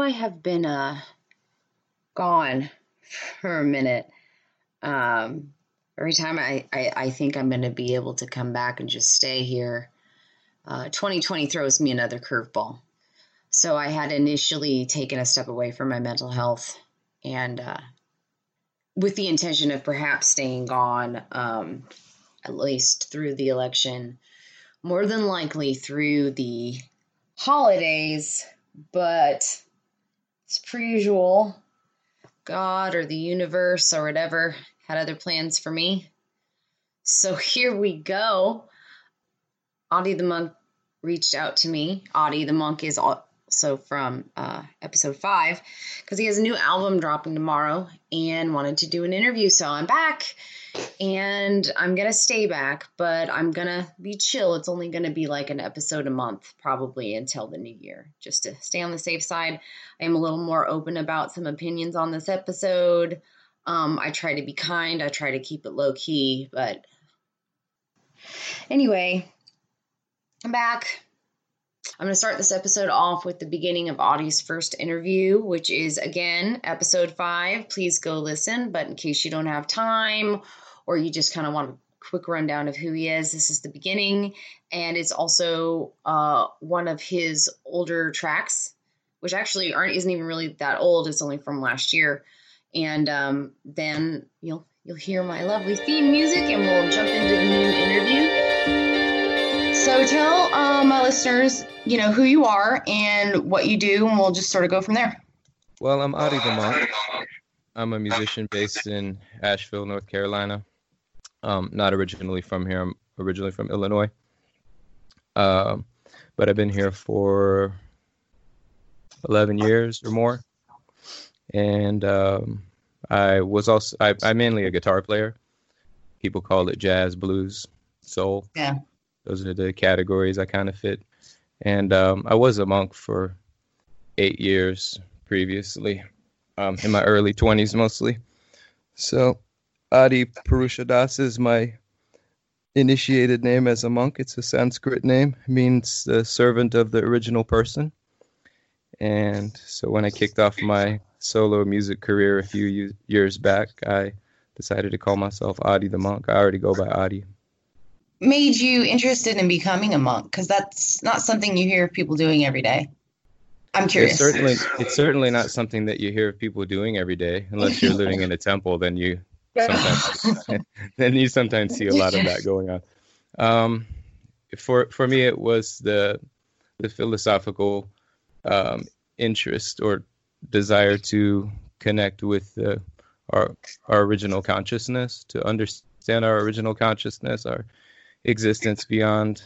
I have been uh, gone for a minute. Um, every time I, I, I think I'm going to be able to come back and just stay here, uh, 2020 throws me another curveball. So I had initially taken a step away from my mental health and uh, with the intention of perhaps staying gone um, at least through the election, more than likely through the holidays, but as per usual, God or the universe or whatever had other plans for me. So here we go. Audie the monk reached out to me. Audie the monk is also from uh, episode five because he has a new album dropping tomorrow and wanted to do an interview. So I'm back and I'm gonna stay back, but I'm gonna be chill. It's only gonna be like an episode a month, probably until the new year, just to stay on the safe side. I am a little more open about some opinions on this episode. Um, I try to be kind, I try to keep it low key, but anyway, I'm back. I'm going to start this episode off with the beginning of Audie's first interview, which is again episode five. Please go listen. But in case you don't have time or you just kind of want a quick rundown of who he is, this is the beginning. And it's also uh, one of his older tracks, which actually aren't isn't even really that old. It's only from last year. And um, then you'll you'll hear my lovely theme music, and we'll jump into the new interview. So tell uh, my listeners, you know, who you are and what you do, and we'll just sort of go from there. Well, I'm Audie the Monk. I'm a musician based in Asheville, North Carolina. Um, not originally from here. I'm originally from Illinois. Um, but I've been here for 11 years or more. And um, I was also, I, I'm mainly a guitar player. People call it jazz, blues, soul. Yeah. Those are the categories I kind of fit. And um, I was a monk for eight years previously, um, in my early 20s mostly. So Adi Purushadas is my initiated name as a monk. It's a Sanskrit name, it means the servant of the original person. And so when I kicked off my solo music career a few years back, I decided to call myself Audie the monk. I already go by Adi made you interested in becoming a monk? Because that's not something you hear of people doing every day. I'm curious. It's certainly, it's certainly not something that you hear of people doing every day, unless you're living in a temple. Then you sometimes, then you sometimes see a lot of that going on. Um, for for me, it was the the philosophical um, interest or desire to connect with the, our our original consciousness, to understand our original consciousness, our existence beyond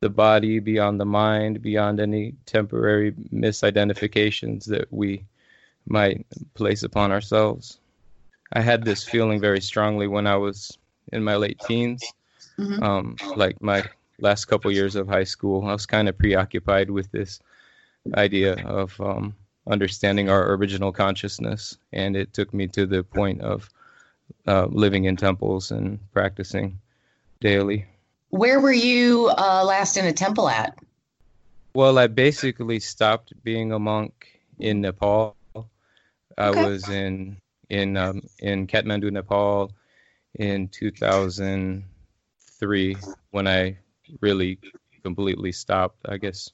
the body, beyond the mind, beyond any temporary misidentifications that we might place upon ourselves. I had this feeling very strongly when I was in my late teens, mm-hmm. um, like my last couple years of high school. I was kind of preoccupied with this idea of um, understanding our original consciousness, and it took me to the point of uh, living in temples and practicing daily. Where were you uh, last in a temple at? Well, I basically stopped being a monk in Nepal. I okay. was in in um, in Kathmandu, Nepal, in 2003 when I really completely stopped. I guess.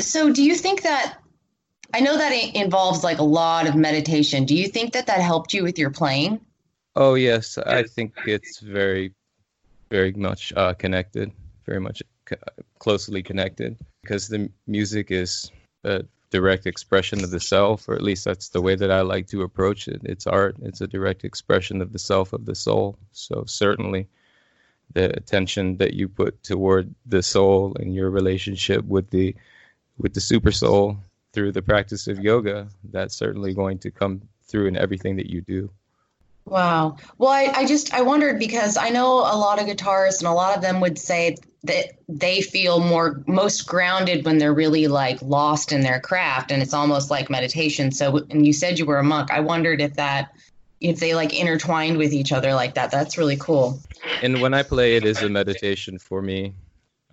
So, do you think that? I know that it involves like a lot of meditation. Do you think that that helped you with your playing? Oh yes, I think it's very very much uh, connected, very much co- closely connected, because the music is a direct expression of the self, or at least that's the way that I like to approach it. It's art, it's a direct expression of the self, of the soul. So, certainly, the attention that you put toward the soul and your relationship with the with the super soul through the practice of yoga that's certainly going to come through in everything that you do Wow. Well, I, I just I wondered because I know a lot of guitarists and a lot of them would say that they feel more most grounded when they're really like lost in their craft and it's almost like meditation. So and you said you were a monk. I wondered if that if they like intertwined with each other like that. That's really cool. And when I play it is a meditation for me.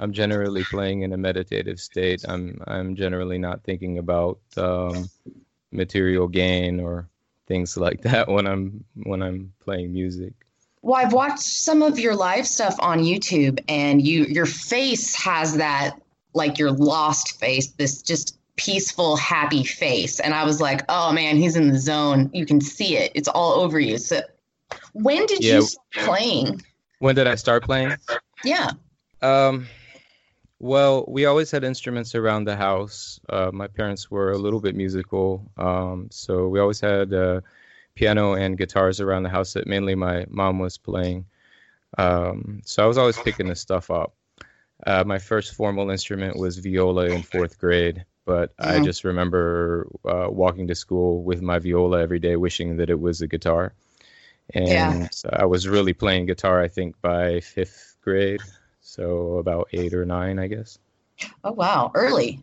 I'm generally playing in a meditative state. I'm I'm generally not thinking about um, material gain or things like that when I'm when I'm playing music. Well, I've watched some of your live stuff on YouTube, and you your face has that like your lost face, this just peaceful, happy face, and I was like, oh man, he's in the zone. You can see it; it's all over you. So, when did yeah. you start playing? When did I start playing? Yeah. Um, well, we always had instruments around the house. Uh, my parents were a little bit musical, um, so we always had uh, piano and guitars around the house that mainly my mom was playing. Um, so I was always picking this stuff up. Uh, my first formal instrument was viola in fourth grade, but mm-hmm. I just remember uh, walking to school with my viola every day, wishing that it was a guitar. And yeah. I was really playing guitar, I think, by fifth grade so about eight or nine, I guess. Oh wow, early.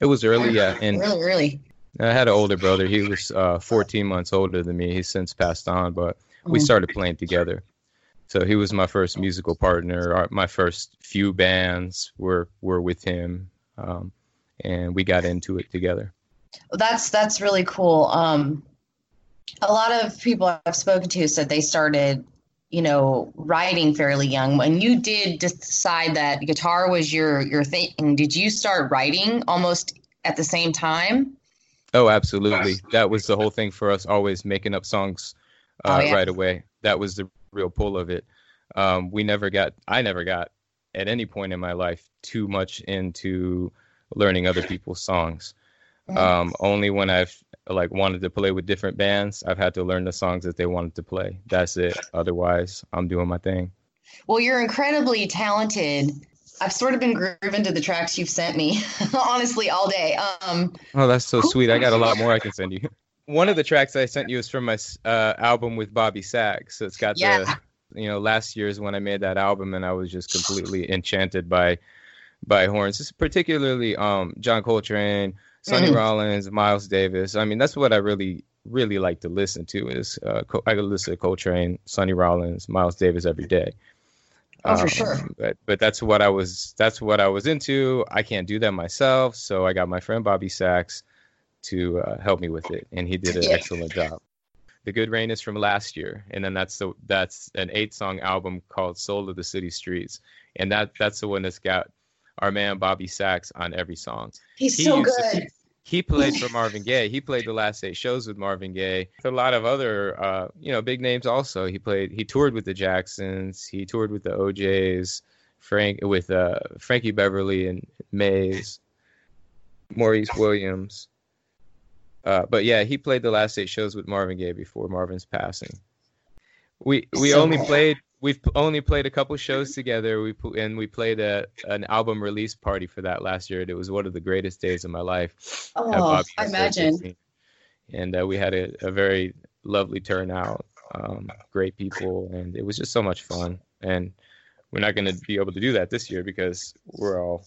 It was early, yeah, and really early. I had an older brother. He was uh, 14 months older than me. He's since passed on, but we mm-hmm. started playing together. So he was my first musical partner. Our, my first few bands were were with him, um, and we got into it together. That's that's really cool. Um, a lot of people I've spoken to said they started you know, writing fairly young. When you did decide that guitar was your your thing, did you start writing almost at the same time? Oh, absolutely. That was the whole thing for us, always making up songs uh, oh, yeah. right away. That was the real pull of it. Um, we never got, I never got at any point in my life too much into learning other people's songs. Mm-hmm. Um, only when I've like wanted to play with different bands, I've had to learn the songs that they wanted to play. That's it. Otherwise, I'm doing my thing. Well, you're incredibly talented. I've sort of been grooving to the tracks you've sent me, honestly, all day. Um, oh, that's so sweet. I got a lot more I can send you. One of the tracks I sent you is from my uh, album with Bobby Sachs. So it's got yeah. the, you know, last year's when I made that album, and I was just completely enchanted by, by horns, It's particularly um, John Coltrane, Sonny mm-hmm. Rollins, Miles Davis. I mean, that's what I really, really like to listen to. Is uh, I listen to Coltrane, Sonny Rollins, Miles Davis every day. Oh, for um, sure. But but that's what I was. That's what I was into. I can't do that myself, so I got my friend Bobby Sachs to uh, help me with it, and he did an yeah. excellent job. The Good Rain is from last year, and then that's the that's an eight song album called Soul of the City Streets, and that that's the one that's got our man Bobby Sachs on every song. He's he so good. To, he played for Marvin Gaye. He played the last eight shows with Marvin Gaye. A lot of other, uh, you know, big names also. He played. He toured with the Jacksons. He toured with the O'Jays. Frank with uh, Frankie Beverly and Maze, Maurice Williams. Uh, but yeah, he played the last eight shows with Marvin Gaye before Marvin's passing. We we so only played we've only played a couple shows together. We and we played a an album release party for that last year. It was one of the greatest days of my life. Oh, I imagine. And uh, we had a, a, very lovely turnout, um, great people, and it was just so much fun. And we're not going to be able to do that this year because we're all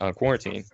on quarantine.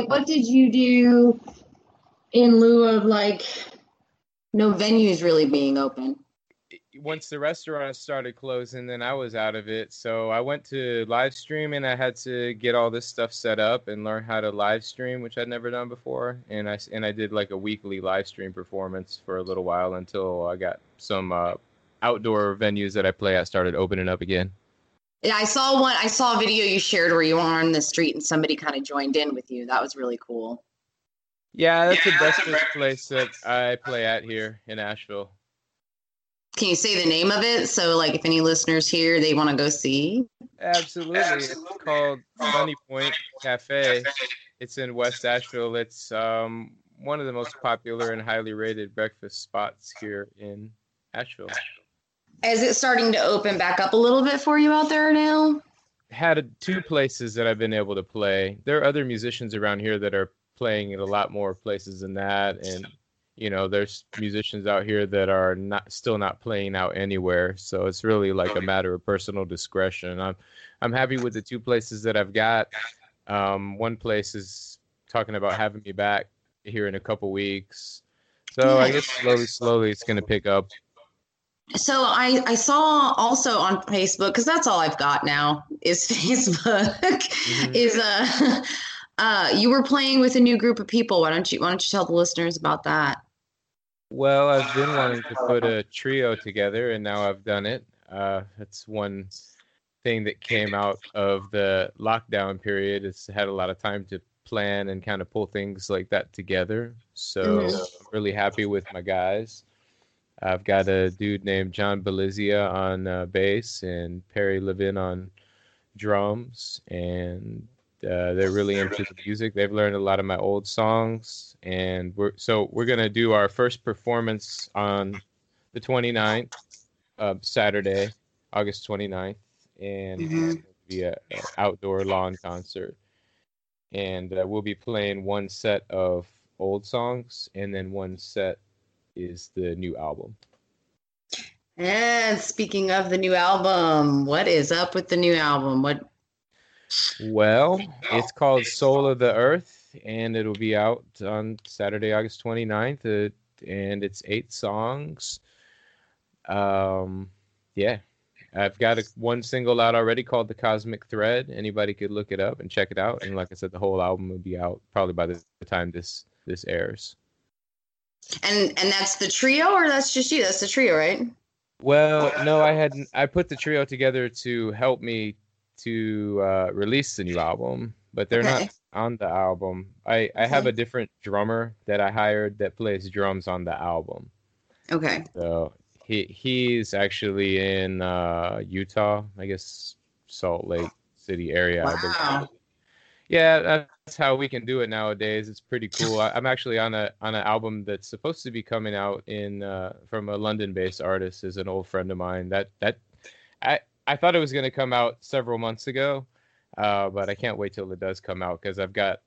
Like, what did you do in lieu of like no venues really being open? once the restaurants started closing, then I was out of it. So I went to live stream and I had to get all this stuff set up and learn how to live stream, which I'd never done before. And I and I did like a weekly live stream performance for a little while until I got some uh, outdoor venues that I play at started opening up again. Yeah, I saw one. I saw a video you shared where you were on the street and somebody kind of joined in with you. That was really cool. Yeah, that's yeah, the best that's place that I play at here in Asheville. Can you say the name of it? So, like, if any listeners here, they want to go see. Absolutely. Absolutely. It's called Sunny Point Cafe. It's in West Asheville. It's um, one of the most popular and highly rated breakfast spots here in Asheville. Is it starting to open back up a little bit for you out there now? Had two places that I've been able to play. There are other musicians around here that are playing in a lot more places than that, and you know there's musicians out here that are not still not playing out anywhere so it's really like a matter of personal discretion. I'm i'm happy with the two places that i've got. Um, one place is talking about having me back here in a couple weeks. So i guess slowly slowly it's going to pick up so I, I saw also on Facebook because that's all I've got now is Facebook mm-hmm. is uh, uh you were playing with a new group of people. Why don't you why don't you tell the listeners about that? Well, I've been wanting to put a trio together, and now I've done it. Uh, that's one thing that came out of the lockdown period. It's had a lot of time to plan and kind of pull things like that together. So mm-hmm. I'm really happy with my guys. I've got a dude named John Belizia on uh, bass and Perry Levin on drums, and uh, they're really into the music. They've learned a lot of my old songs, and we're so we're gonna do our first performance on the 29th, uh, Saturday, August 29th, and mm-hmm. be an outdoor lawn concert. And uh, we'll be playing one set of old songs, and then one set is the new album. And speaking of the new album, what is up with the new album? What well, it's called Soul of the Earth, and it'll be out on Saturday, August 29th. Uh, and it's eight songs. Um, yeah, I've got a, one single out already called The Cosmic Thread. Anybody could look it up and check it out. And like I said, the whole album will be out probably by the time this this airs. And and that's the trio, or that's just you? That's the trio, right? Well, no, I had I put the trio together to help me to uh, release the new album, but they're okay. not on the album. I, I have a different drummer that I hired that plays drums on the album. Okay. So he he's actually in uh, Utah, I guess Salt Lake City area. Wow. Yeah, that's how we can do it nowadays. It's pretty cool. I, am actually on a on an album that's supposed to be coming out in uh, from a London-based artist, is an old friend of mine. That that I I thought it was going to come out several months ago, uh, but I can't wait till it does come out because I've got,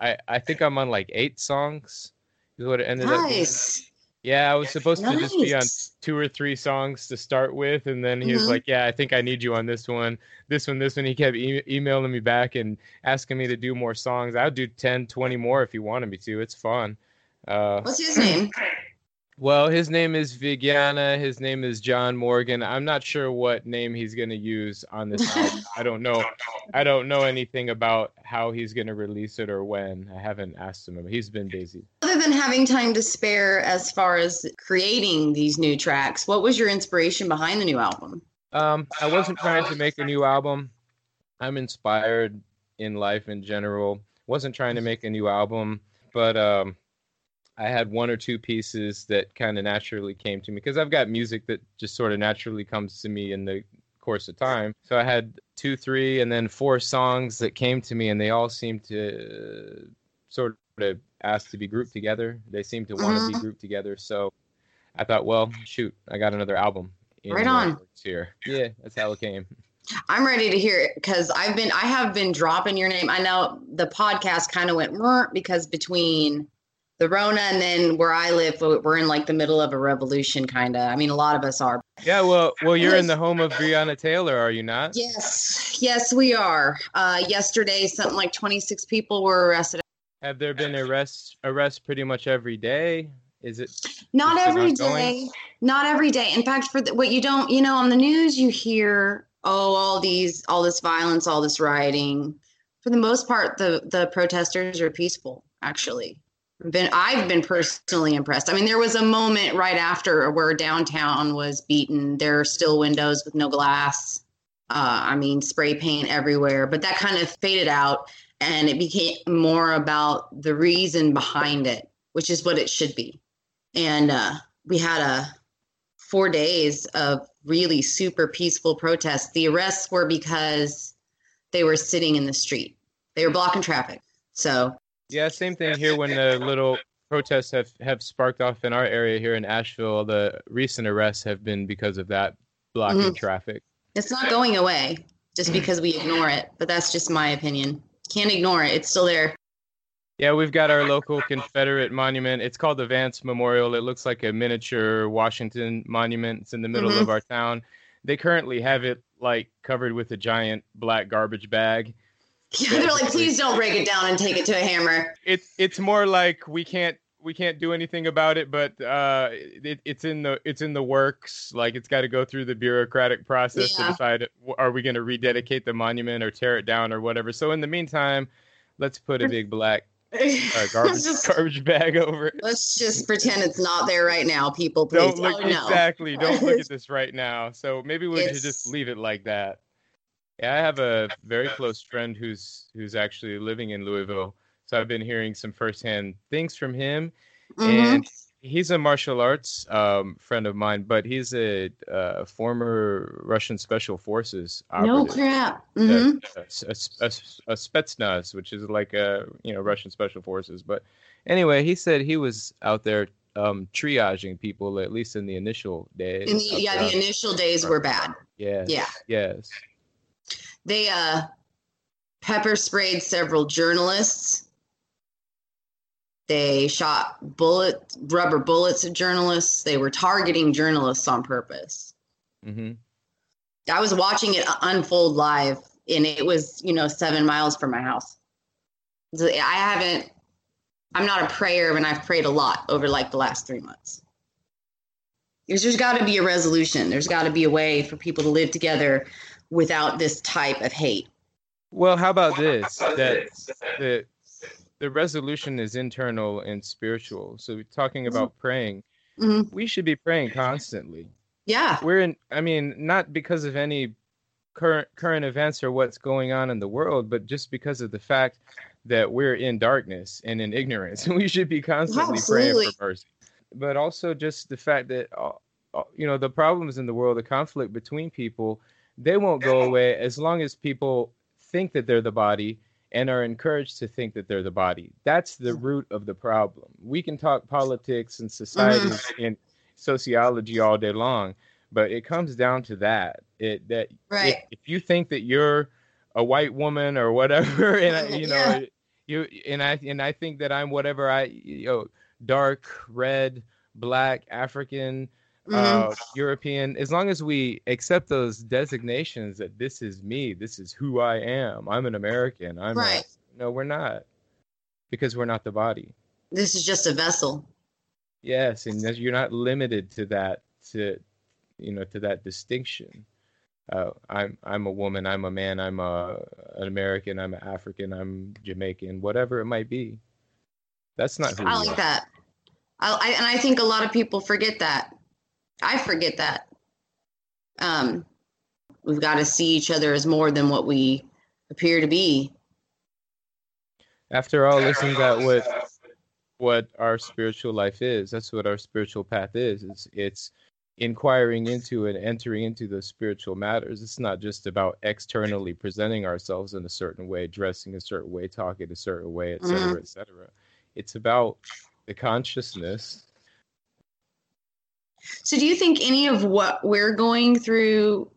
I, I think I'm on like eight songs. Is what it ended up. nice. Yeah, I was supposed nice. to just be on two or three songs to start with, and then he mm-hmm. was like, "Yeah, I think I need you on this one, this one, this one." He kept e- emailing me back and asking me to do more songs. I'll do 10, 20 more if he wanted me to. It's fun. Uh, What's his name? Well, his name is Vigiana. His name is John Morgan. I'm not sure what name he's going to use on this album. I don't know. I don't know anything about how he's going to release it or when. I haven't asked him. He's been busy. Other than having time to spare as far as creating these new tracks, what was your inspiration behind the new album? Um, I wasn't trying to make a new album. I'm inspired in life in general. Wasn't trying to make a new album, but um, I had one or two pieces that kind of naturally came to me because I've got music that just sort of naturally comes to me in the course of time. So I had two, three, and then four songs that came to me, and they all seemed to sort of ask to be grouped together. They seemed to want to be mm-hmm. grouped together. So I thought, well, shoot, I got another album. right on. Here, yeah, that's how it came. I'm ready to hear it because I've been I have been dropping your name. I know the podcast kind of went because between the Rona, and then where I live, we're in like the middle of a revolution, kind of. I mean, a lot of us are. Yeah, well, well, you're in the home of Breonna Taylor, are you not? Yes, yes, we are. Uh, yesterday, something like 26 people were arrested. Have there been arrests arrests pretty much every day? Is it not is every it day? Not every day. In fact, for the, what you don't, you know, on the news, you hear, oh, all these, all this violence, all this rioting. For the most part, the the protesters are peaceful, actually been I've been personally impressed. I mean, there was a moment right after where downtown was beaten. There are still windows with no glass. Uh, I mean, spray paint everywhere, but that kind of faded out, and it became more about the reason behind it, which is what it should be. And uh, we had a four days of really super peaceful protests. The arrests were because they were sitting in the street. They were blocking traffic. So yeah, same thing here when the little protests have, have sparked off in our area here in Asheville. The recent arrests have been because of that blocking mm-hmm. traffic. It's not going away just because we ignore it, but that's just my opinion. Can't ignore it. It's still there. Yeah, we've got our local Confederate monument. It's called the Vance Memorial. It looks like a miniature Washington monument. It's in the middle mm-hmm. of our town. They currently have it like covered with a giant black garbage bag yeah, they're like, please don't break it down and take it to a hammer. It's it's more like we can't we can't do anything about it, but uh, it, it's in the it's in the works. Like it's got to go through the bureaucratic process yeah. to decide are we going to rededicate the monument or tear it down or whatever. So in the meantime, let's put a big black uh, garbage just, garbage bag over it. Let's just pretend it's not there right now, people. Please. Don't look oh, no. exactly. Don't look at this right now. So maybe we it's, should just leave it like that. Yeah, I have a very close friend who's who's actually living in Louisville. So I've been hearing some firsthand things from him, mm-hmm. and he's a martial arts um, friend of mine, but he's a, uh, former Russian special forces. No crap. Mm-hmm. A, a, a, a, Spetsnaz, which is like a you know Russian special forces. But anyway, he said he was out there um, triaging people at least in the initial days. In the, yeah, the initial days were bad. Yeah. Yeah. Yes. They uh, pepper sprayed several journalists. They shot bullet rubber bullets at journalists. They were targeting journalists on purpose. Mm-hmm. I was watching it unfold live, and it was you know seven miles from my house. I haven't. I'm not a prayer, and I've prayed a lot over like the last three months. There's, there's got to be a resolution. There's got to be a way for people to live together without this type of hate. Well, how about this? That the the resolution is internal and spiritual. So talking mm-hmm. about praying, mm-hmm. we should be praying constantly. Yeah. We're in I mean, not because of any current current events or what's going on in the world, but just because of the fact that we're in darkness and in ignorance. We should be constantly Absolutely. praying for mercy. But also just the fact that uh, uh, you know, the problems in the world, the conflict between people they won't go away as long as people think that they're the body and are encouraged to think that they're the body. That's the mm. root of the problem. We can talk politics and society mm-hmm. and sociology all day long, but it comes down to that. It that right. if, if you think that you're a white woman or whatever, and I, you know, yeah. you and I and I think that I'm whatever I you know, dark, red, black, African, mm-hmm. uh, European, as long as we accept those designations that this is me, this is who I am, I'm an American, I'm right. A, no, we're not, because we're not the body. This is just a vessel. Yes, and you're not limited to that to you know to that distinction. Uh, I'm I'm a woman, I'm a man, I'm a an American, I'm an African, I'm Jamaican, whatever it might be. That's not who I like are. that. I, I, and I think a lot of people forget that. I forget that. Um, we've got to see each other as more than what we appear to be. After all, isn't that what what our spiritual life is? That's what our spiritual path is. It's it's inquiring into and entering into the spiritual matters. It's not just about externally presenting ourselves in a certain way, dressing a certain way, talking a certain way, etc., mm-hmm. etc. It's about the consciousness so, do you think any of what we're going through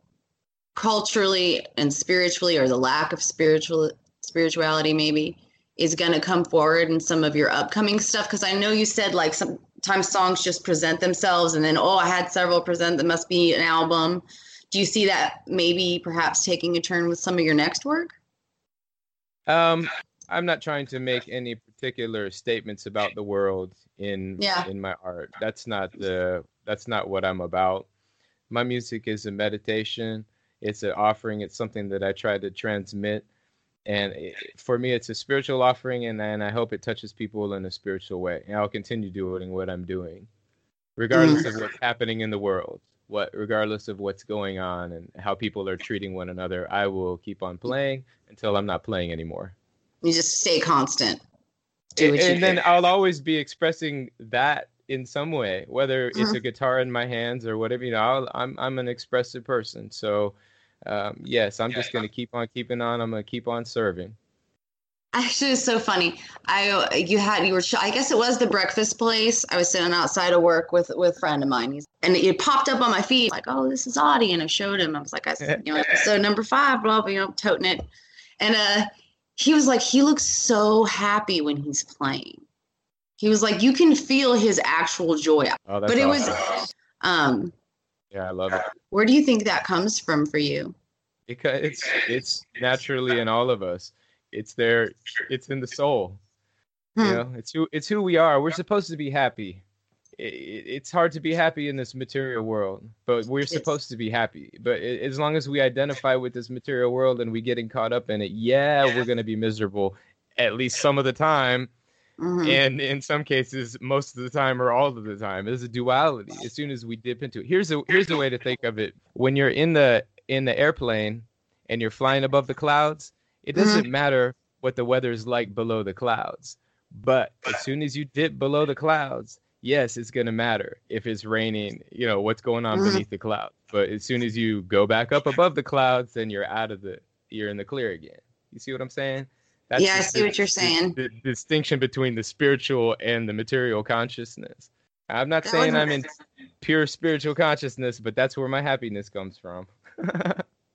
culturally and spiritually, or the lack of spiritual spirituality, maybe, is going to come forward in some of your upcoming stuff? Because I know you said like sometimes songs just present themselves and then, oh, I had several present that must be an album. Do you see that maybe perhaps taking a turn with some of your next work? Um, I'm not trying to make any particular statements about the world in yeah. in my art. That's not the that's not what I'm about. My music is a meditation. It's an offering. It's something that I try to transmit and it, for me it's a spiritual offering and, and i hope it touches people in a spiritual way and i'll continue doing what i'm doing regardless mm. of what's happening in the world what regardless of what's going on and how people are treating one another i will keep on playing until i'm not playing anymore you just stay constant and, and then i'll always be expressing that in some way whether mm-hmm. it's a guitar in my hands or whatever you know I'll, i'm i'm an expressive person so um, yes, I'm just going to keep on keeping on. I'm going to keep on serving. Actually, it's so funny. I you had you were I guess it was the breakfast place. I was sitting outside of work with with a friend of mine, He's, and it popped up on my feed like, "Oh, this is Audie," and I showed him. I was like, "I you know episode number five, blah blah, you know, toting it," and uh, he was like, he looks so happy when he's playing. He was like, you can feel his actual joy. Oh, but it awesome. was, um, yeah, I love it. Where do you think that comes from for you? Because it's it's naturally in all of us. It's there. It's in the soul. Hmm. You know, it's who it's who we are. We're supposed to be happy. It, it's hard to be happy in this material world, but we're supposed to be happy. But as long as we identify with this material world and we getting caught up in it, yeah, we're gonna be miserable at least some of the time Mm-hmm. And in some cases, most of the time or all of the time, there's a duality. As soon as we dip into it, here's a here's a way to think of it. When you're in the in the airplane and you're flying above the clouds, it doesn't mm-hmm. matter what the weather is like below the clouds. But as soon as you dip below the clouds, yes, it's gonna matter if it's raining. You know what's going on mm-hmm. beneath the clouds. But as soon as you go back up above the clouds, then you're out of the you're in the clear again. You see what I'm saying? That's yeah, I see the, what you're saying. The, the, distinction between the spiritual and the material consciousness. I'm not that saying I'm in pure spiritual consciousness, but that's where my happiness comes from.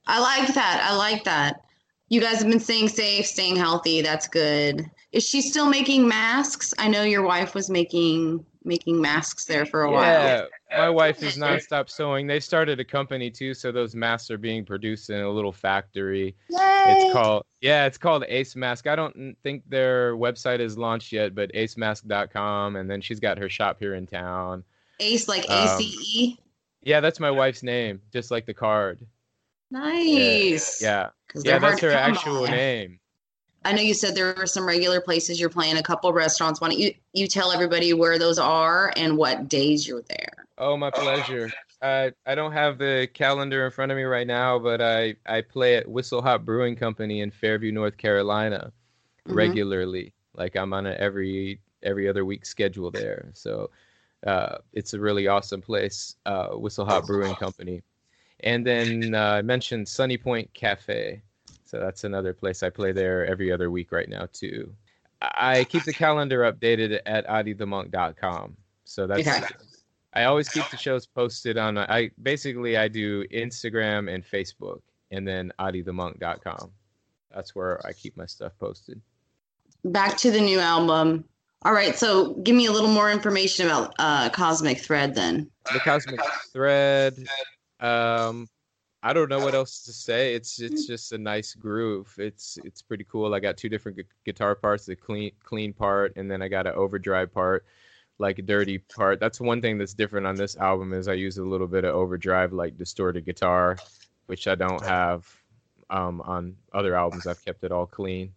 I like that. I like that. You guys have been staying safe, staying healthy. That's good. Is she still making masks? I know your wife was making making masks there for a yeah, while. my wife is nonstop sewing. They started a company too, so those masks are being produced in a little factory. Yay! It's called yeah, it's called Ace Mask. I don't think their website is launched yet, but acemask.com, and then she's got her shop here in town. Ace like A C E. Um, yeah, that's my wife's name, just like the card. Nice. Yeah, yeah, yeah that's her actual by. name. I know you said there were some regular places you're playing, a couple restaurants. Why don't you you tell everybody where those are and what days you're there? Oh, my pleasure. I I don't have the calendar in front of me right now, but I I play at Whistle Hop Brewing Company in Fairview, North Carolina, mm-hmm. regularly. Like I'm on an every every other week schedule there. So uh, it's a really awesome place, uh, Whistle Hop Brewing Company. And then uh, I mentioned Sunny Point Cafe. So that's another place I play there every other week right now too. I keep the calendar updated at audiethemonk.com. So that's okay. I always keep the shows posted on I basically I do Instagram and Facebook and then audiethemonk.com. That's where I keep my stuff posted. Back to the new album. All right, so give me a little more information about uh, Cosmic Thread then. The Cosmic Thread um I don't know what else to say. It's it's just a nice groove. It's it's pretty cool. I got two different gu- guitar parts: the clean clean part, and then I got an overdrive part, like a dirty part. That's one thing that's different on this album is I use a little bit of overdrive, like distorted guitar, which I don't have um, on other albums. I've kept it all clean.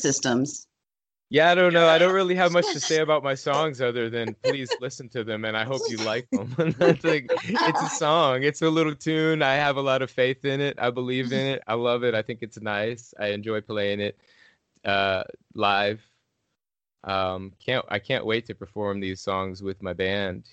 Systems. Yeah, I don't know. I don't really have much to say about my songs other than please listen to them and I hope you like them. That's like it's a song. It's a little tune. I have a lot of faith in it. I believe in it. I love it. I think it's nice. I enjoy playing it uh, live. Um, can't I can't wait to perform these songs with my band.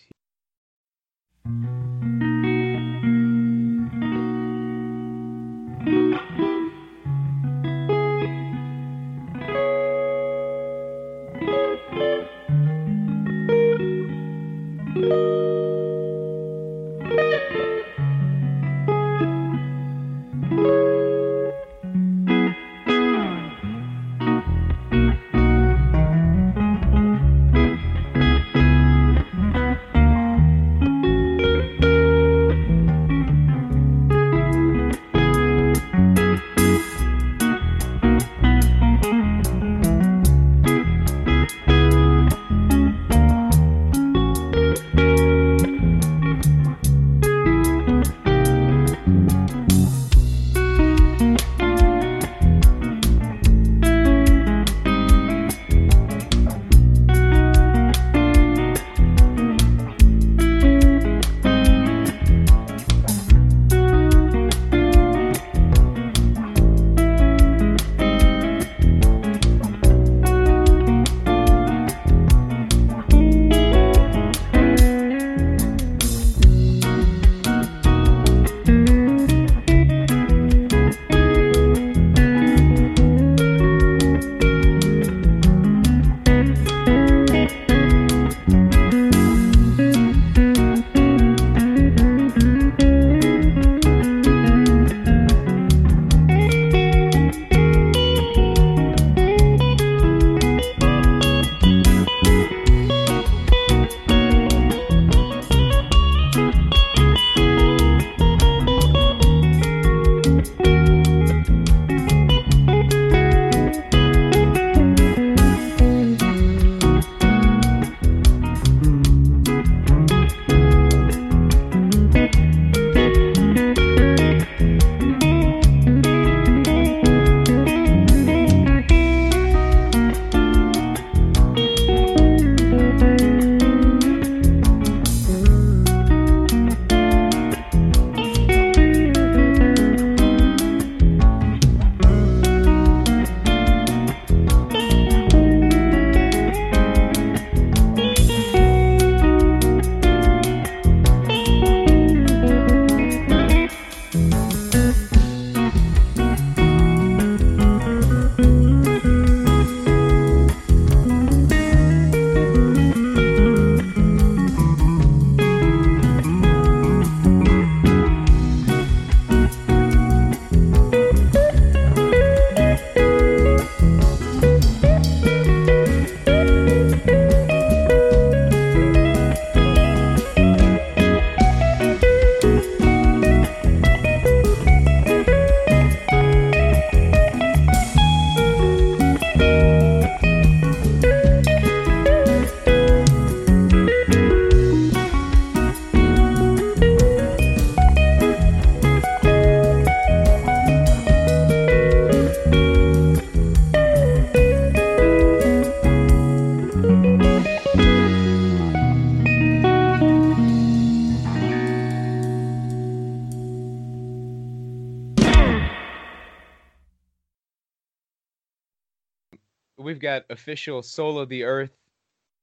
We've got official Soul of the Earth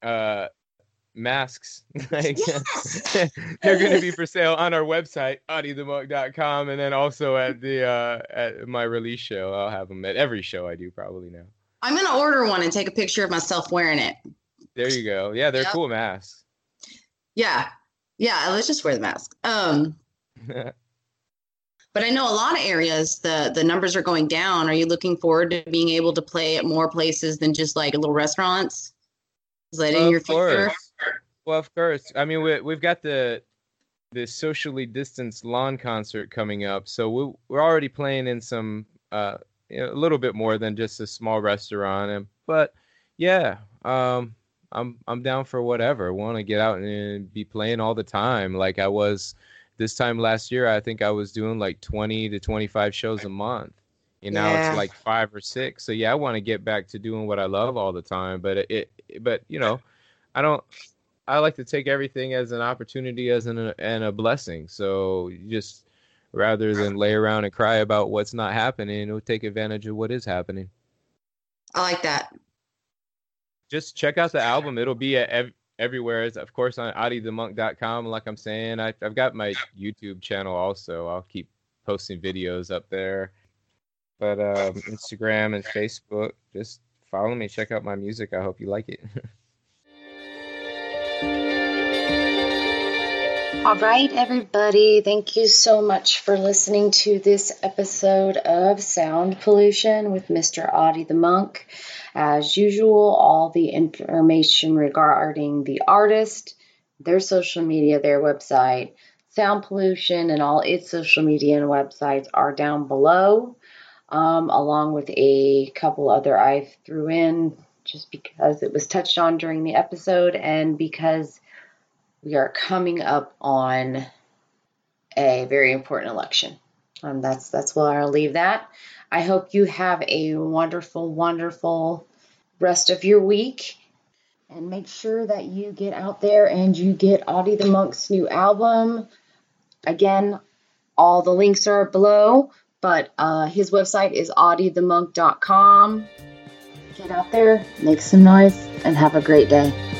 uh, masks. like, they're going to be for sale on our website, audiethemonk.com, and then also at the uh, at my release show. I'll have them at every show I do probably now. I'm going to order one and take a picture of myself wearing it. There you go. Yeah, they're yep. cool masks. Yeah. Yeah, let's just wear the mask. Um But I know a lot of areas the the numbers are going down. Are you looking forward to being able to play at more places than just like little restaurants? Is that well, in your future? Well, of course. I mean, we we've got the the socially distanced lawn concert coming up, so we we're already playing in some uh you know, a little bit more than just a small restaurant. And but yeah, um, I'm I'm down for whatever. Want to get out and be playing all the time, like I was this time last year, I think I was doing like 20 to 25 shows a month. You know, Yeah. it's like five or six. So yeah, I want to get back to doing what I love all the time. But it, it but you know, I don't. I like to take everything as an opportunity, as an and a blessing. So you just rather than lay around and cry about what's not happening, we'll take advantage of what is happening. I like that. Just check out the album. It'll be at everywhere. It's of course on audiethemonk.com. Like I'm saying, I, I've got my YouTube channel also. I'll keep posting videos up there. But um, Instagram and Facebook, just follow me. Check out my music. I hope you like it. All right, everybody. Thank you so much for listening to this episode of Sound Pollution with Mr. Audie the Monk. As usual, all the information regarding the artist, their social media, their website, Sound Pollution, and all its social media and websites are down below, um, along with a couple other I threw in just because it was touched on during the episode and because we are coming up on a very important election. Um, that's that's where I'll leave that. I hope you have a wonderful, wonderful rest of your week, and make sure that you get out there and you get Audie the Monk's new album. Again, all the links are below, but uh, his website is audiethemonk.com. Get out there, make some noise, and have a great day.